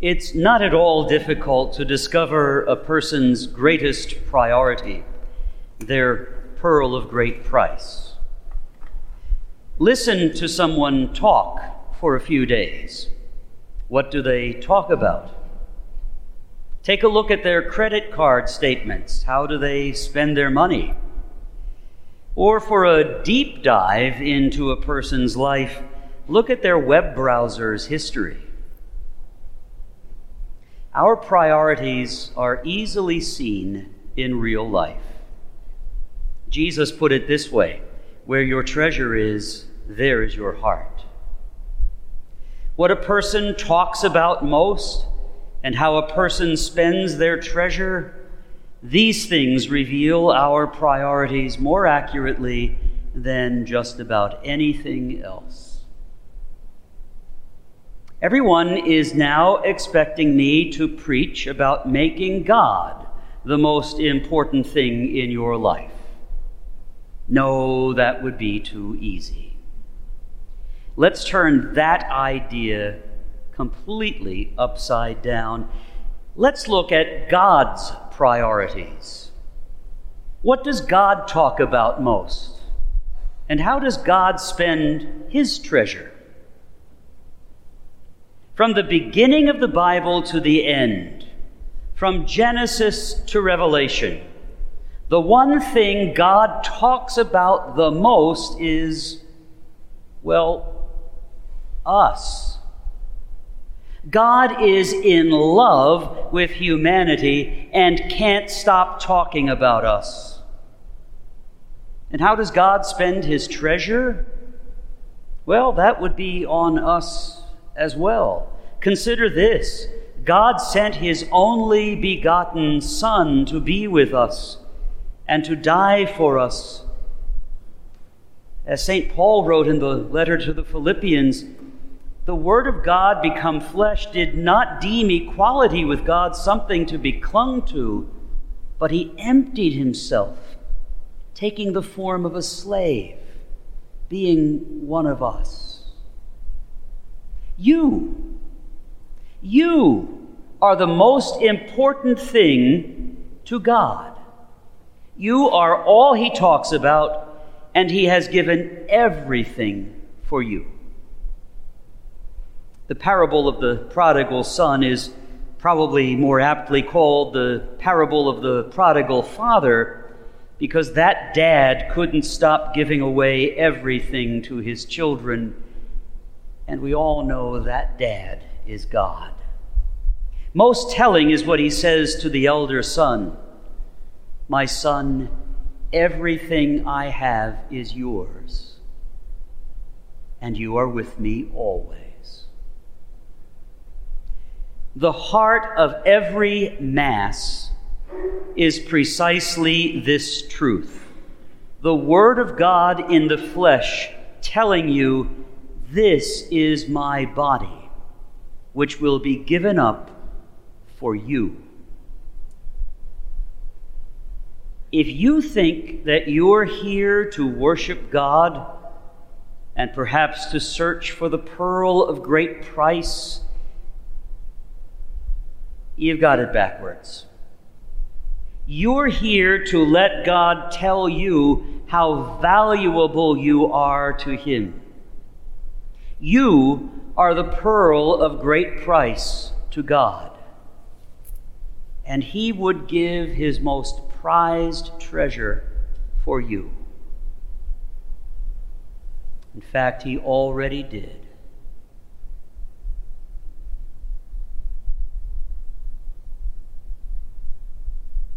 It's not at all difficult to discover a person's greatest priority, their pearl of great price. Listen to someone talk for a few days. What do they talk about? Take a look at their credit card statements. How do they spend their money? Or for a deep dive into a person's life, look at their web browser's history. Our priorities are easily seen in real life. Jesus put it this way where your treasure is, there is your heart. What a person talks about most and how a person spends their treasure, these things reveal our priorities more accurately than just about anything else. Everyone is now expecting me to preach about making God the most important thing in your life. No, that would be too easy. Let's turn that idea completely upside down. Let's look at God's priorities. What does God talk about most? And how does God spend his treasure? From the beginning of the Bible to the end, from Genesis to Revelation, the one thing God talks about the most is, well, us. God is in love with humanity and can't stop talking about us. And how does God spend his treasure? Well, that would be on us as well. Consider this God sent his only begotten Son to be with us and to die for us. As St. Paul wrote in the letter to the Philippians, the Word of God become flesh did not deem equality with God something to be clung to, but he emptied himself, taking the form of a slave, being one of us. You, you are the most important thing to God. You are all he talks about, and he has given everything for you. The parable of the prodigal son is probably more aptly called the parable of the prodigal father because that dad couldn't stop giving away everything to his children. And we all know that dad is God. Most telling is what he says to the elder son My son, everything I have is yours, and you are with me always. The heart of every Mass is precisely this truth the Word of God in the flesh telling you, This is my body, which will be given up for you. If you think that you're here to worship God and perhaps to search for the pearl of great price, you've got it backwards. You're here to let God tell you how valuable you are to Him. You are the pearl of great price to God. And He would give His most prized treasure for you. In fact, He already did.